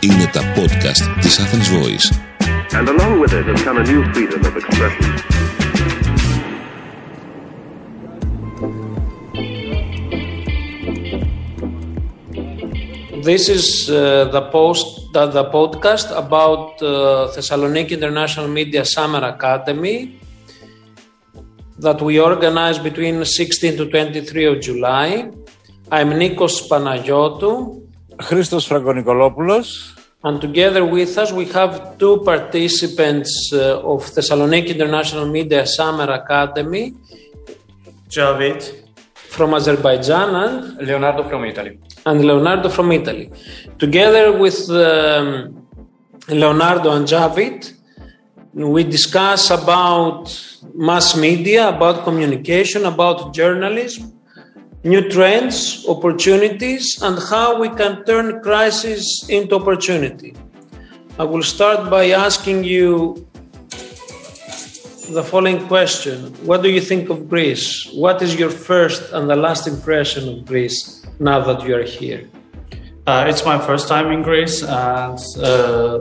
Είναι τα podcast της Athens Voice. And along with it has come a new freedom of expression. This is uh, the post the, the podcast about uh, Thessaloniki International Media Summer Academy that we organized between 16 to 23 of July. I'm Nikos Panagiotou. Christos Frangonikolopoulos. And together with us, we have two participants uh, of Thessaloniki International Media Summer Academy. Javid. From Azerbaijan and Leonardo from Italy. And Leonardo from Italy. Together with um, Leonardo and Javid, we discuss about mass media, about communication, about journalism, new trends, opportunities, and how we can turn crisis into opportunity. I will start by asking you the following question What do you think of Greece? What is your first and the last impression of Greece now that you are here? Uh, it's my first time in Greece, and uh,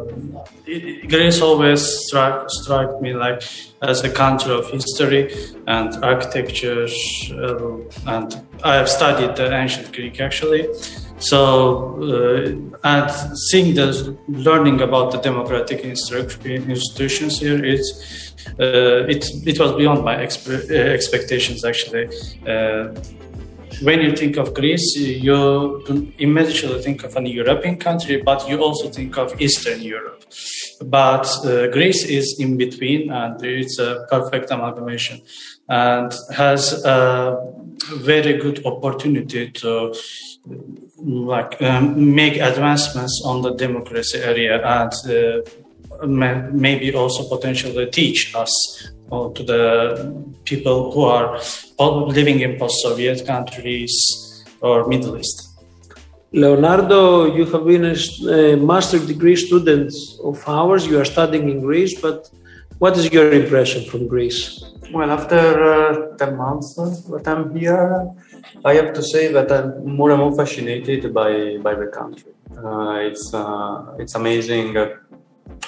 Greece always struck struck me like as a country of history and architecture, uh, and I have studied the ancient Greek actually. So, uh, and seeing the learning about the democratic institutions here, it's uh, it it was beyond my expe- uh, expectations actually when you think of Greece, you immediately think of an European country, but you also think of Eastern Europe. But uh, Greece is in between, and it's a perfect amalgamation, and has a very good opportunity to like um, make advancements on the democracy area and uh, maybe also potentially teach us to the people who are living in post-Soviet countries or Middle East. Leonardo, you have been a, master degree student of ours. You are studying in Greece, but what is your impression from Greece? Well, after uh, 10 months that I'm here, I have to say that I'm more and more fascinated by, by the country. Uh, it's, uh, it's amazing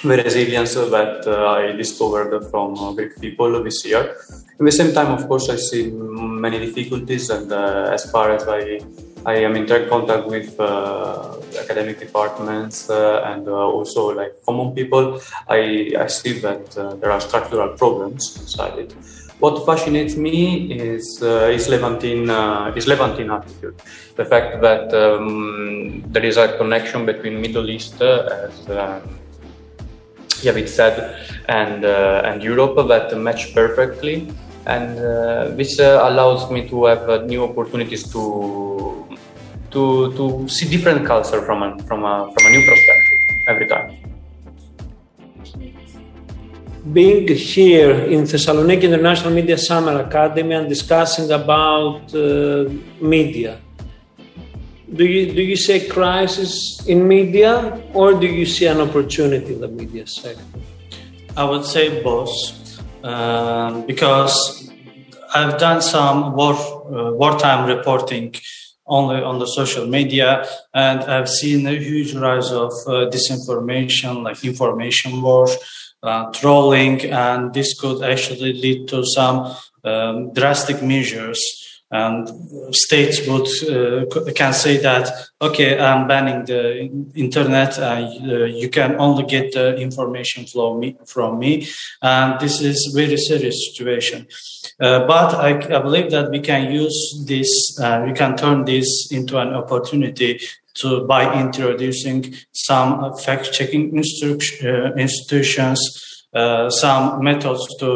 the resilience that uh, I discovered from uh, Greek people this year. At the same time, of course, I see many difficulties, and uh, as far as I I am in direct contact with uh, academic departments uh, and uh, also like common people. I, I see that there are structural problems inside it. What fascinates me is is Levantine is Levantine attitude, the fact that um, there is a connection between Middle East as Javid said, and uh, and Europe that match perfectly, and uh, this uh, allows me to have new opportunities to to to see different culture from a, from a from a new perspective every time. Being here in Thessaloniki International Media Summer Academy and discussing about uh, media, do you do you see a crisis in media or do you see an opportunity in the media sector? I would say both, uh, because I've done some war uh, wartime reporting only on the social media, and I've seen a huge rise of uh, disinformation, like information war, uh, trolling, and this could actually lead to some um, drastic measures and states would uh, can say that okay i'm banning the internet. Uh, you can only get the information flow me, from me. And this is very serious situation. Uh, but I, I, believe that we can use this uh, we can turn this into an opportunity to by introducing some fact checking uh, institutions uh, some methods to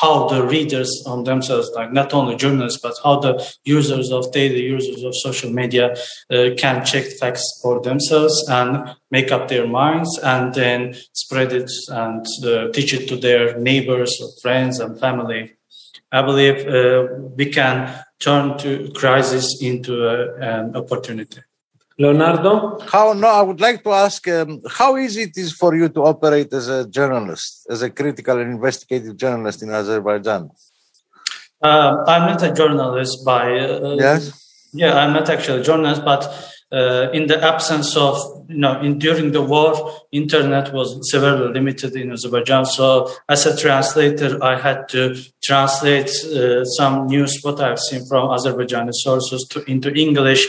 how the readers on themselves, like not only journalists, but how the users of daily users of social media uh, can check facts for themselves and make up their minds and then spread it and uh, teach it to their neighbors, or friends, and family. I believe uh, we can turn to crisis into a, an opportunity. Leonardo? How, no, I would like to ask um, how easy it is for you to operate as a journalist, as a critical and investigative journalist in Azerbaijan? Uh, I'm not a journalist by uh, yes. Yeah, I'm not actually a journalist, but uh, in the absence of, you know, in, during the war, internet was severely limited in Azerbaijan. So as a translator, I had to translate uh, some news what I've seen from Azerbaijani sources to, into English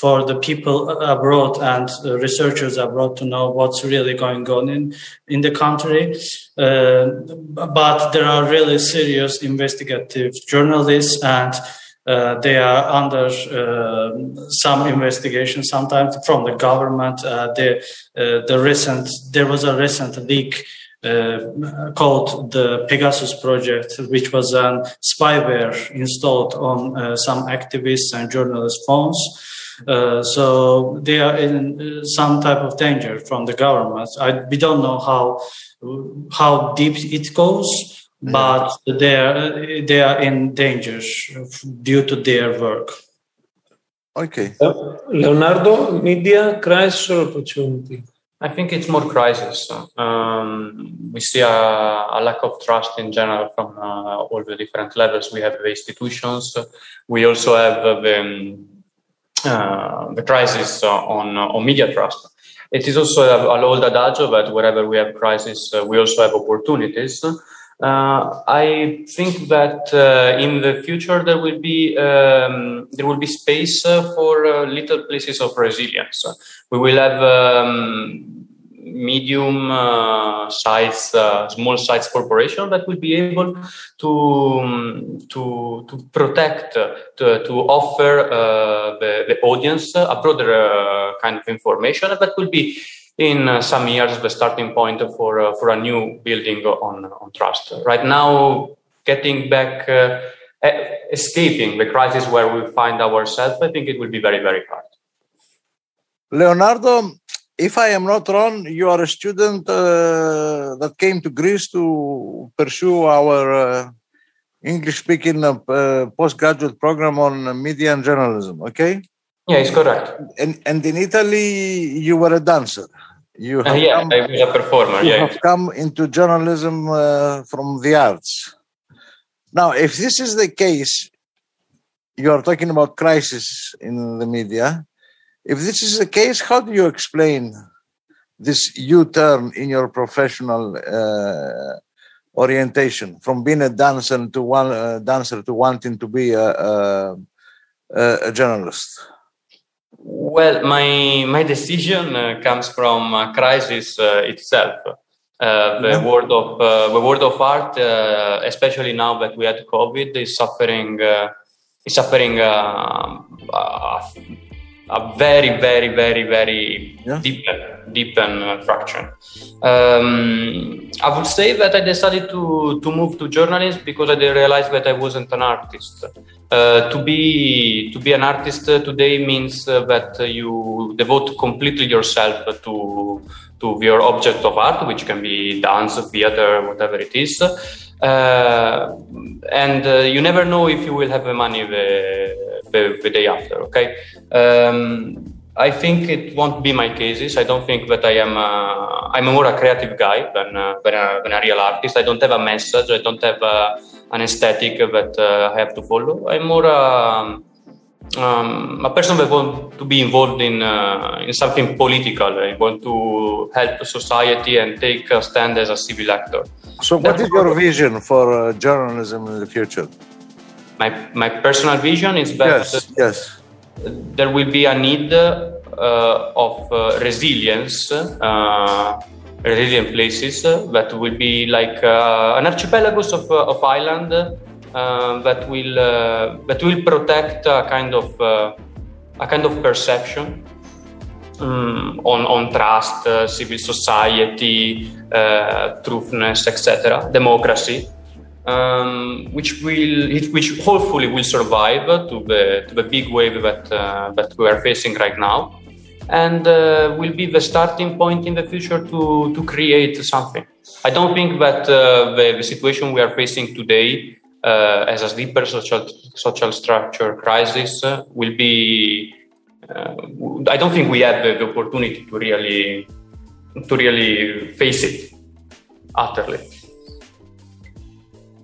for the people abroad and researchers abroad to know what's really going on in, in the country. Uh, but there are really serious investigative journalists and uh, they are under uh, some investigation sometimes from the government. Uh, the uh, the recent there was a recent leak uh, called the Pegasus project, which was a spyware installed on uh, some activists and journalists' phones. So they are in some type of danger from the government. I, we don't know how how deep it goes but they are they are in danger due to their work. Okay. Leonardo, media crisis or opportunity? I think it's more crisis. Um, we see a, a, lack of trust in general from uh, all the different levels. We have the institutions. We also have the, um, uh, the crisis on, on media trust. It is also an old adage that wherever we have crisis, uh, we also have opportunities. Uh, I think that uh, in the future there will be um, there will be space uh, for uh, little places of resilience. We will have um, medium uh, size, uh, small size corporation that will be able to um, to to protect, to, to offer the, the audience a broader kind of information that will be in uh, some years the starting point for uh, for a new building on on trust. Right now, getting back, uh, escaping the crisis where we find ourselves, I think it will be very very hard. Leonardo, if I am not wrong, you are a student uh, that came to Greece to pursue our uh, English speaking uh, postgraduate program on media and journalism, okay? Yeah, it's correct. And, and in Italy, you were a dancer. You have uh, yeah, come, I was a performer. You yeah. have come into journalism uh, from the arts. Now, if this is the case, you are talking about crisis in the media. If this is the case, how do you explain this U-turn in your professional uh, orientation from being a dancer to one uh, dancer to wanting to be a, a, a journalist? Well, my my decision uh, comes from a crisis uh, itself. Uh, the mm-hmm. world of uh, the world of art, uh, especially now that we had COVID, is suffering uh, is suffering a, very very very very yeah. deep deep fraction. Um, I would say that I decided to to move to journalism because I realized that I wasn't an artist. Uh, to be to be an artist today means uh, that you devote completely yourself to to your object of art, which can be dance, theater, whatever it is, uh, and uh, you never know if you will have the money the, the, the day after. Okay. Um, I think it won't be my cases. I don't think that I am. A, I'm more a creative guy than, uh, than, a, than a real artist. I don't have a message. I don't have a, an aesthetic that uh, I have to follow. I'm more um, um, a person that wants to be involved in uh, in something political. I want to help society and take a stand as a civil actor. So, what That's is your vision for uh, journalism in the future? My my personal vision is that yes, yes. there will be a need uh, of uh, resilience uh, resilient places that will be like uh, an archipelago of, uh, of island uh, that will that will protect a kind of a kind of perception um, on on trust, civil society, truthness, etc., democracy. Um, which will which hopefully will survive to the to the big wave that uh, that we are facing right now and uh, will be the starting point in the future to, to create something. I don't think that uh, the, the, situation we are facing today uh, as a deeper social, social structure crisis uh, will be. Uh, I don't think we have the, the, opportunity to really to really face it utterly.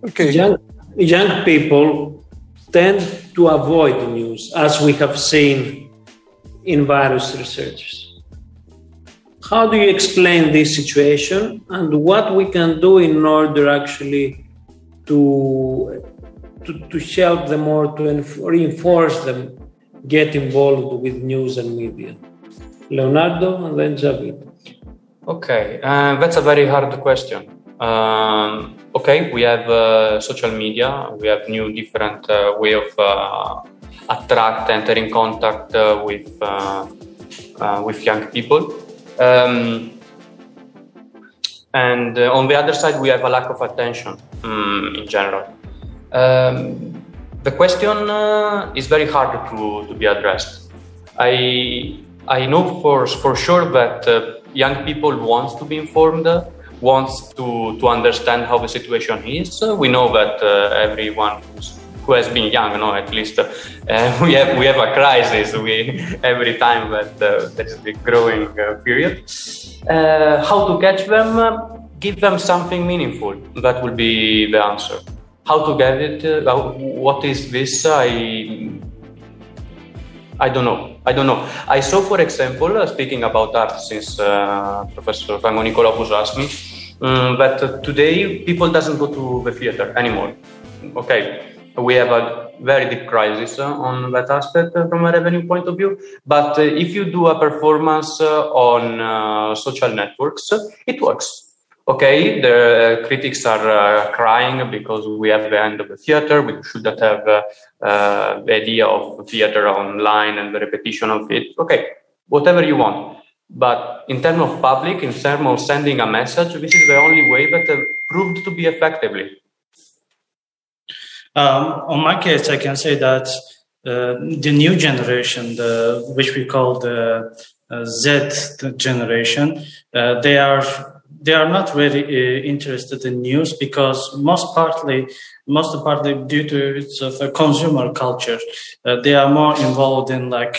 Okay. Young, young people tend to avoid the news, as we have seen in various researches. How do you explain this situation and what we can do in order actually to, to, to help them or to enf- reinforce them get involved with news and media? Leonardo and then Javid. Okay, uh, that's a very hard question. Um, okay, we have uh, social media. We have new different uh, way of uh, attract, enter in contact uh, with uh, with young people. Um, and on the other side, we have a lack of attention um, in general. Um, the question is very hard to, to be addressed. I I know for for sure that young people want to be informed, wants to, to understand how the situation is. we know that uh, everyone who has been young, no, at least uh, we have we have a crisis. We every time that uh, there is the growing uh, period. Uh, how to catch them? give them something meaningful. That will be the answer. How to get it? what is this? I I don't know. I don't know. I saw, for example, uh, speaking about art, since uh, Professor Frangonikolopoulos asked me, um, that uh, today people doesn't go to the theater anymore. Okay, we have a very deep crisis uh, on that aspect uh, from a revenue point of view. But if you do a performance on social networks, it works okay, the critics are uh, crying because we have the end of the theater. We should not have uh, uh, the idea of theater online and the repetition of it. Okay, whatever you want. But in terms of public, in terms of sending a message, this is the only way that uh, proved to be effectively. Um, on my case, I can say that uh, the new generation, the, which we call the uh, Z generation, they are they are not very uh, interested in news because most partly most partly due to its of a consumer culture. Uh, they are more involved in like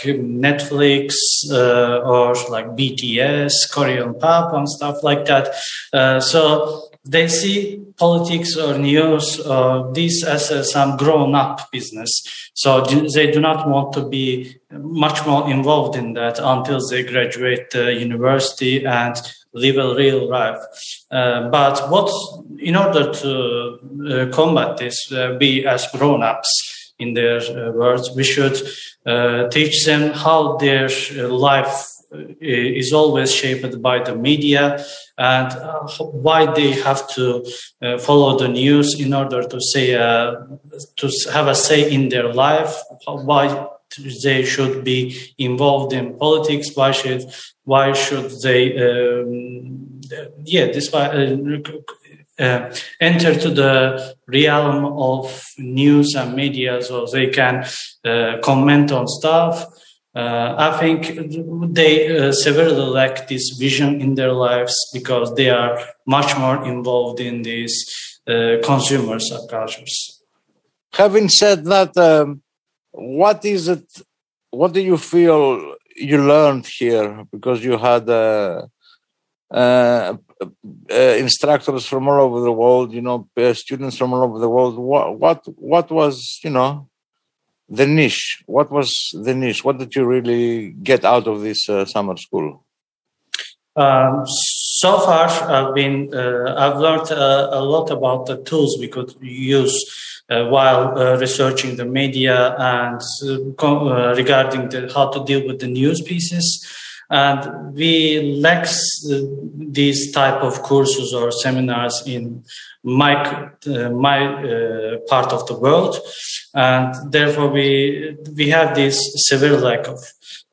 netflix uh, or like bts korean pop and stuff like that. Uh, so they see politics or news or this as a, some grown up business. So they do not want to be much more involved in that until they graduate the university and live a real life. Uh, but what, in order to uh, combat this, uh, be as grown-ups in their uh, words, we should uh, teach them how their uh, life is always shaped by the media and why they have to follow the news in order to say to have a say in their life. Why they should be involved in politics why should why should they um, yeah this why uh, uh, enter to the realm of news and media so they can uh, comment on stuff uh, I think they uh, severely lack this vision in their lives because they are much more involved in these uh, consumer subcultures. Having said that, um, what is it? What do you feel you learned here? Because you had uh, uh, uh, instructors from all over the world, you know, uh, students from all over the world. What, what, what was, you know, the niche? What was the niche? What did you really get out of this uh, summer school? Um, so far, I've been uh, I've learned uh, a lot about the tools we could use while uh, researching the media and uh, regarding the, how to deal with the news pieces. And we lack these type of courses or seminars in my uh, my uh, part of the world, and therefore we we have this severe lack of.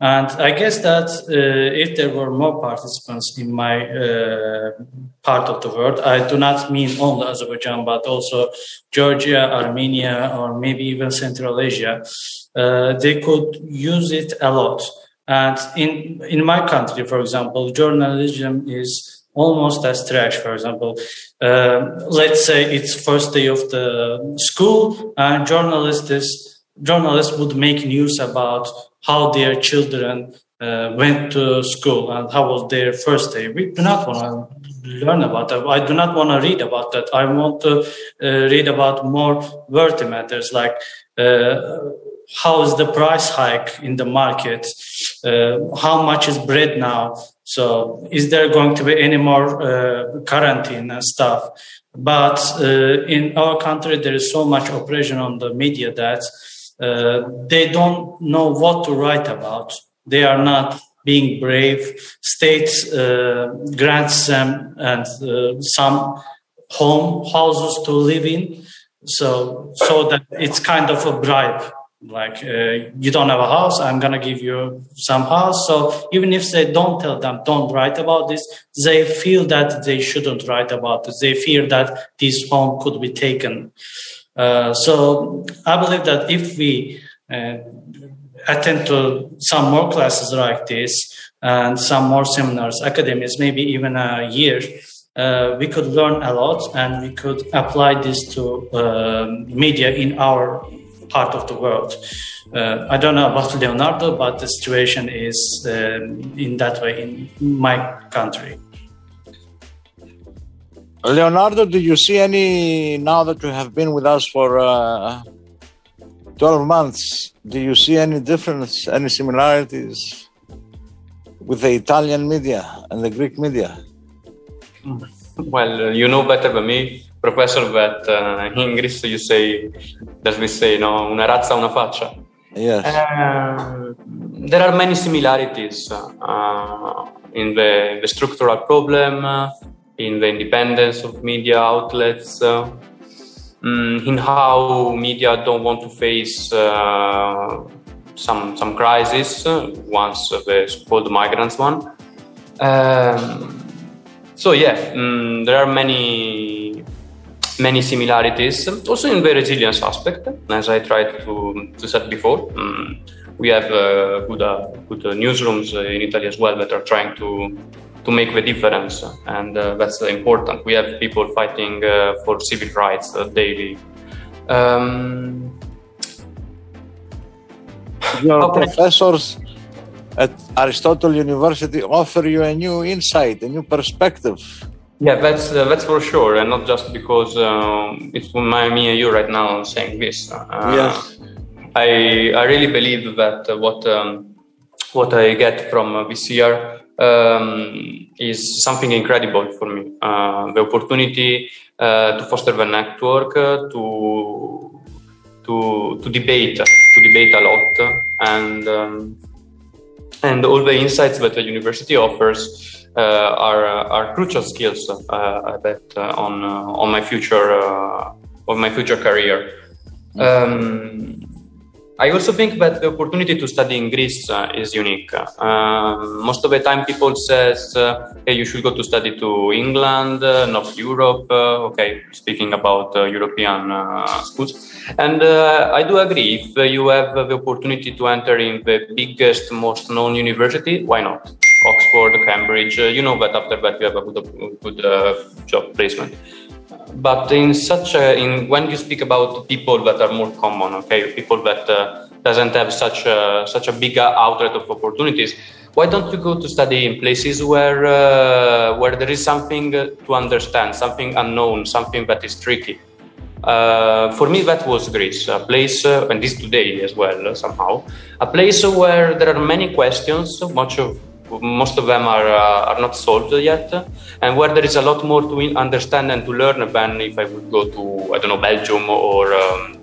And I guess that uh, if there were more participants in my uh, part of the world, I do not mean only Azerbaijan, but also Georgia, Armenia, or maybe even Central Asia, uh, they could use it a lot. And in in my country, for example, journalism is almost as trash. For example, uh, let's say it's first day of the school, and journalists journalists would make news about how their children uh, went to school and how was their first day. We do not want to learn about that. I do not want to read about that. I want to uh, read about more worthy matters like uh, how is the price hike in the market? Uh, how much is bread now? So is there going to be any more uh, quarantine and stuff? But uh, in our country, there is so much oppression on the media that uh, they don't know what to write about. They are not being brave. State uh, grants them and uh, some home houses to live in, so so that it's kind of a bribe like uh, you don't have a house i'm gonna give you some house. So even if they don't tell them don't write about this they feel that they shouldn't write about this they fear that this home could be taken. Uh, so i believe that if we uh, attend to some more classes like this and some more seminars academies maybe even a year uh, we could learn a lot and we could apply this to uh, media in our part of the world. Uh, I don't know about Leonardo, but the situation is um, in that way in my country. Leonardo, do you see any, now that you have been with us for uh, 12 months, do you see any difference, any similarities with the Italian media and the Greek media? Well, you know better than me, Professor, that uh, in Greece you say, as we say, no, una razza, una faccia. Yes. Uh, there are many similarities uh, in the, the structural problem, in the independence of media outlets, mm, in how media don't want to face uh, some some crisis once the so-called migrants one. Um, so yeah, mm, there are many many similarities also in the resilience aspect, as I tried to, to said before. Mm, we have uh, good, uh, good uh, newsrooms in Italy as well that are trying to to make the difference, and uh, that's important. We have people fighting uh, for civil rights uh, daily. Um, Your professors at Aristotle University offer you a new insight, a new perspective. Yeah, that's uh, that's for sure, and not just because um, it's my me and you right now saying this. Uh, Yes. I I really believe that uh, what um, what I get from uh, this year um, is something incredible for me. Uh, the opportunity uh, to foster the network, uh, to to to debate, to debate a lot, and um, and all the insights that the university offers uh, are are crucial skills. Uh, I bet uh, on uh, on my future uh, on my future career. Um, I also think that the opportunity to study in Greece uh, is unique. Um, most of the time, people says, uh, "Hey, you should go to study to England, uh, North Europe." Uh, okay, speaking about uh, European uh, schools, and uh, I do agree. If uh, you have the opportunity to enter in the biggest, most known university, why not? Oxford, Cambridge. Uh, you know that after that you have a good, good uh, job placement but in such a, in when you speak about people that are more common okay people that uh, doesn't have such a, such a big outlet of opportunities why don't you go to study in places where uh, where there is something uh, to understand something unknown something that is tricky uh, for me that was greece a place uh, and this today as well uh, somehow a place where there are many questions much of most of them are uh, are not solved yet, and where there is a lot more to understand and to learn than if I would go to I don't know Belgium or um,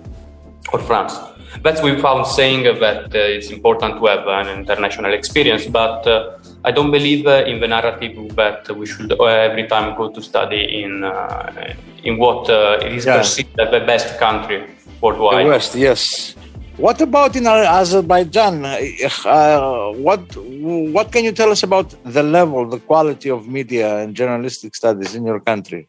or France. That's we found saying that uh, it's important to have an international experience, but uh, I don't believe uh, in the narrative that we should uh, every time go to study in uh, in what uh, it is Yeah. perceived as the best country The worldwide. West, yes. What about in uh, Azerbaijan? Uh, what what can you tell us about the level, the quality of media and journalistic studies in your country?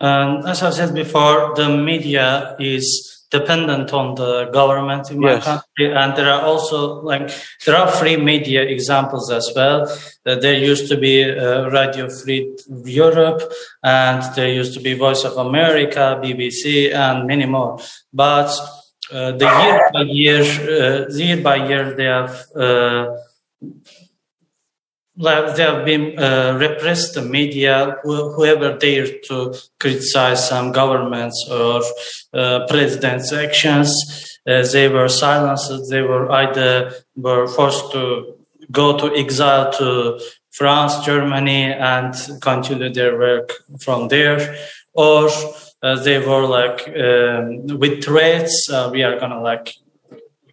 Um, as I said before, the media is dependent on the government in my Yes. country, and there are also like there are free media examples as well. Uh, there used to be uh, Radio Free Europe, and there used to be Voice of America, BBC, and many more. But uh, the year by year, uh, year by year, they have. Uh, they have been uh, repressed the media wh- whoever dared to criticize some governments or uh, president's actions they were silenced they were either were forced to go to exile to france germany and continue their work from there or they were like um, with threats uh, we are gonna like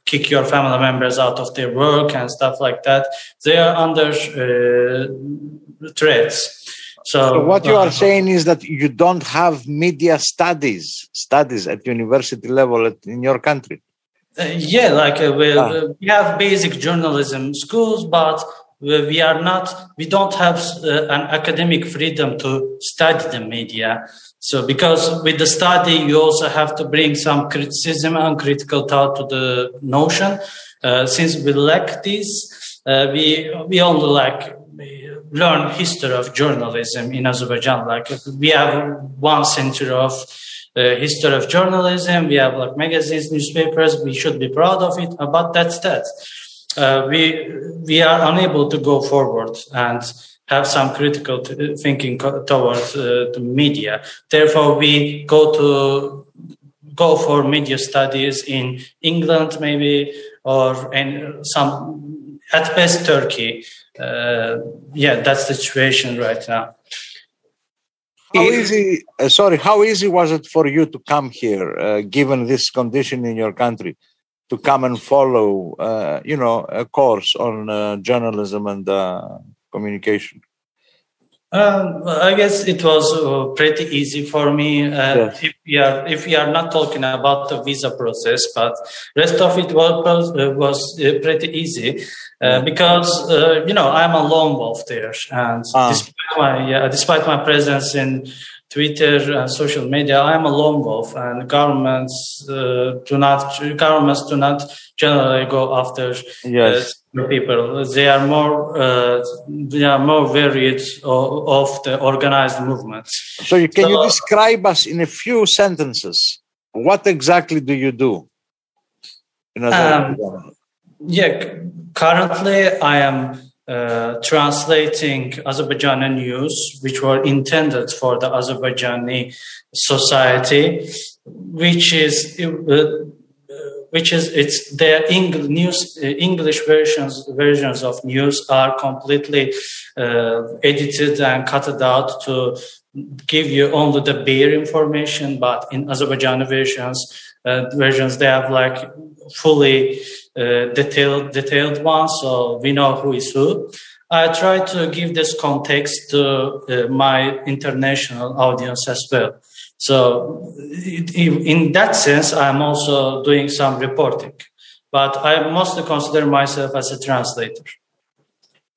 kick your family members out of their work and stuff like that. They are under uh, threats. So, So what you are uh, saying is that you don't have media studies, studies at university level at, in your country. Uh, yeah, like uh, we, Ah. we have basic journalism schools, but we are not. We don't have uh, an academic freedom to study the media. So, because with the study, you also have to bring some criticism and critical thought to the notion. Uh, since we lack this, uh, we we only like learn history of journalism in Azerbaijan. Like we have one century of uh, history of journalism. We have like magazines, newspapers. We should be proud of it, but that's that. Uh, we we are unable to go forward and have some critical t- thinking co- towards uh, the media. Therefore, we go to go for media studies in England, maybe, or in some at best Turkey. Uh, yeah, that's the situation right now. How easy? Uh, sorry, how easy was it for you to come here, uh, given this condition in your country, to come and follow, uh, you know, a course on uh, journalism and uh, communication? Um, I guess it was uh, pretty easy for me. Uh, Yes. If we are if we are not talking about the visa process, but rest of it was uh, was uh, pretty easy uh, because uh, you know I'm a lone wolf there, and Ah. despite my yeah, despite my presence in Twitter and social media, I'm a lone wolf, and governments uh, do not governments do not generally go after Yes. uh, people. They are more uh, they are more varied of, of the organized movements. So, you, can you describe us in a few sentences? What exactly do you do? In Azerbaijan? Yeah, currently I am uh, translating Azerbaijani news, which were intended for the Azerbaijani society, which is uh, which is it's their Eng- news uh, English versions versions of news are completely uh, edited and cut out to give you only the bare information, but in Azerbaijani versions uh, versions they have like fully uh, detailed detailed ones, so we know who is who. I try to give this context to uh, my international audience as well. So, in in that sense, I'm also doing some reporting, but I mostly consider myself as a translator.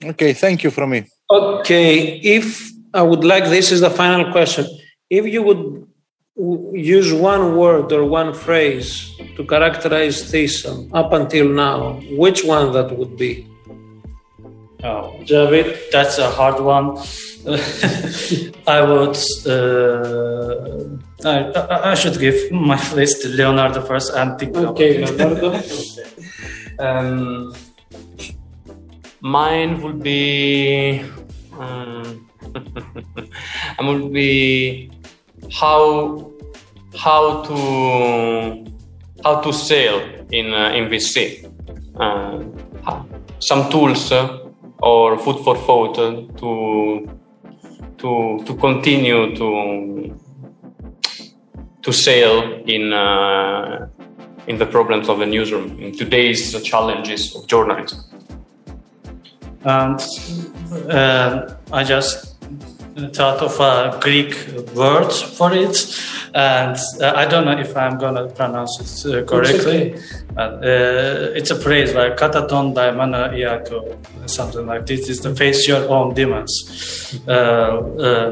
Okay, thank you from me. Okay, if I would like, this is the final question. If you would use one word or one phrase to characterize TISAM up until now, which one that would be? Oh, Javid? that's a hard one. I would. Uh, I, I- should give my list to Leonardo first and think. Okay. Leonardo. Um, mine would be. Um, I would be how how to how to sail in uh, in VC. Uh, some tools uh, or food for thought uh, to to to continue to to sail in uh, in the problems of the newsroom in today's challenges of journalism. And uh, I just thought of a Greek word for it, and uh, I don't know if I'm gonna pronounce it uh, correctly. But, uh, it's a phrase like "kataton daimana iako," something like this. Is to face your own demons. Uh, uh,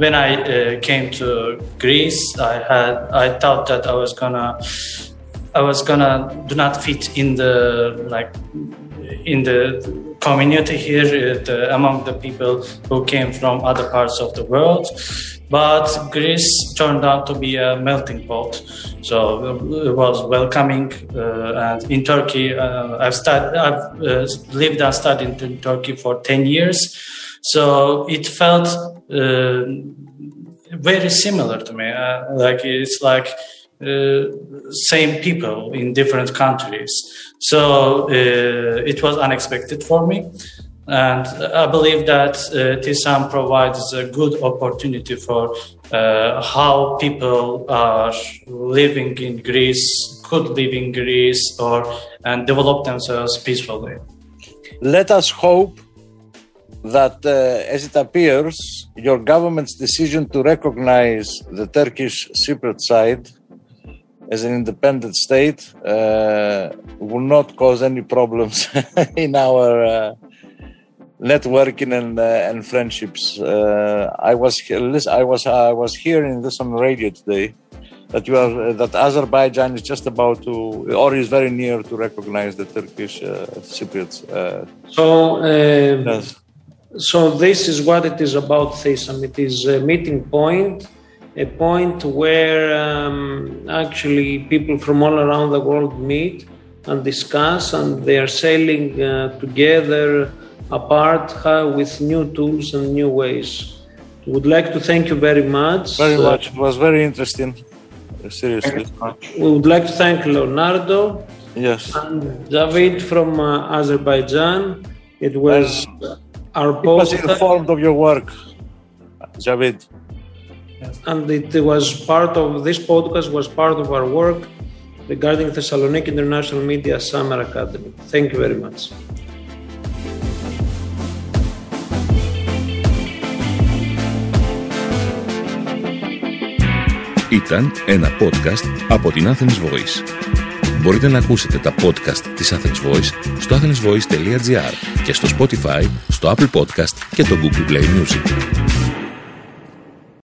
when I uh, came to Greece, I had I thought that I was gonna I was gonna do not fit in the like in the community here uh, the, among the people who came from other parts of the world. But Greece turned out to be a melting pot, so it was welcoming. Uh, and in Turkey, uh, I've, studied, I've uh, lived and studied in Turkey for ten years, so it felt uh, very similar to me. Uh, like it's like uh, same people in different countries. So uh, it was unexpected for me. And I believe that uh, TISAM provides a good opportunity for uh, how people are living in Greece, could live in Greece, or and develop themselves peacefully. Let us hope that, uh, as it appears, your government's decision to recognize the Turkish Cypriot side as an independent state uh, will not cause any problems in our uh, networking and uh, and friendships. Uh, I was I was I was hearing this on the radio today that you are that Azerbaijan is just about to or is very near to recognize the Turkish uh, Cypriots. Uh, so. Yes. So this is what it is about TISAM. It is a meeting point a point where um, actually people from all around the world meet and discuss, and they are sailing uh, together apart uh, with new tools and new ways. Would like to thank you very much. Very much. It was very interesting. Seriously. We would like to thank Leonardo. Yes. And David from uh, Azerbaijan. It was and our podcast. was informed of your work, Javid and it was part of this podcast was part of our work regarding Thessaloniki International Media Summer Academy. Thank you very much. Ήταν ένα podcast από την Athens Voice. Μπορείτε να ακούσετε τα podcast της Athens Voice στο athensvoice.gr και στο Spotify, στο Apple Podcast και το Google Play Music.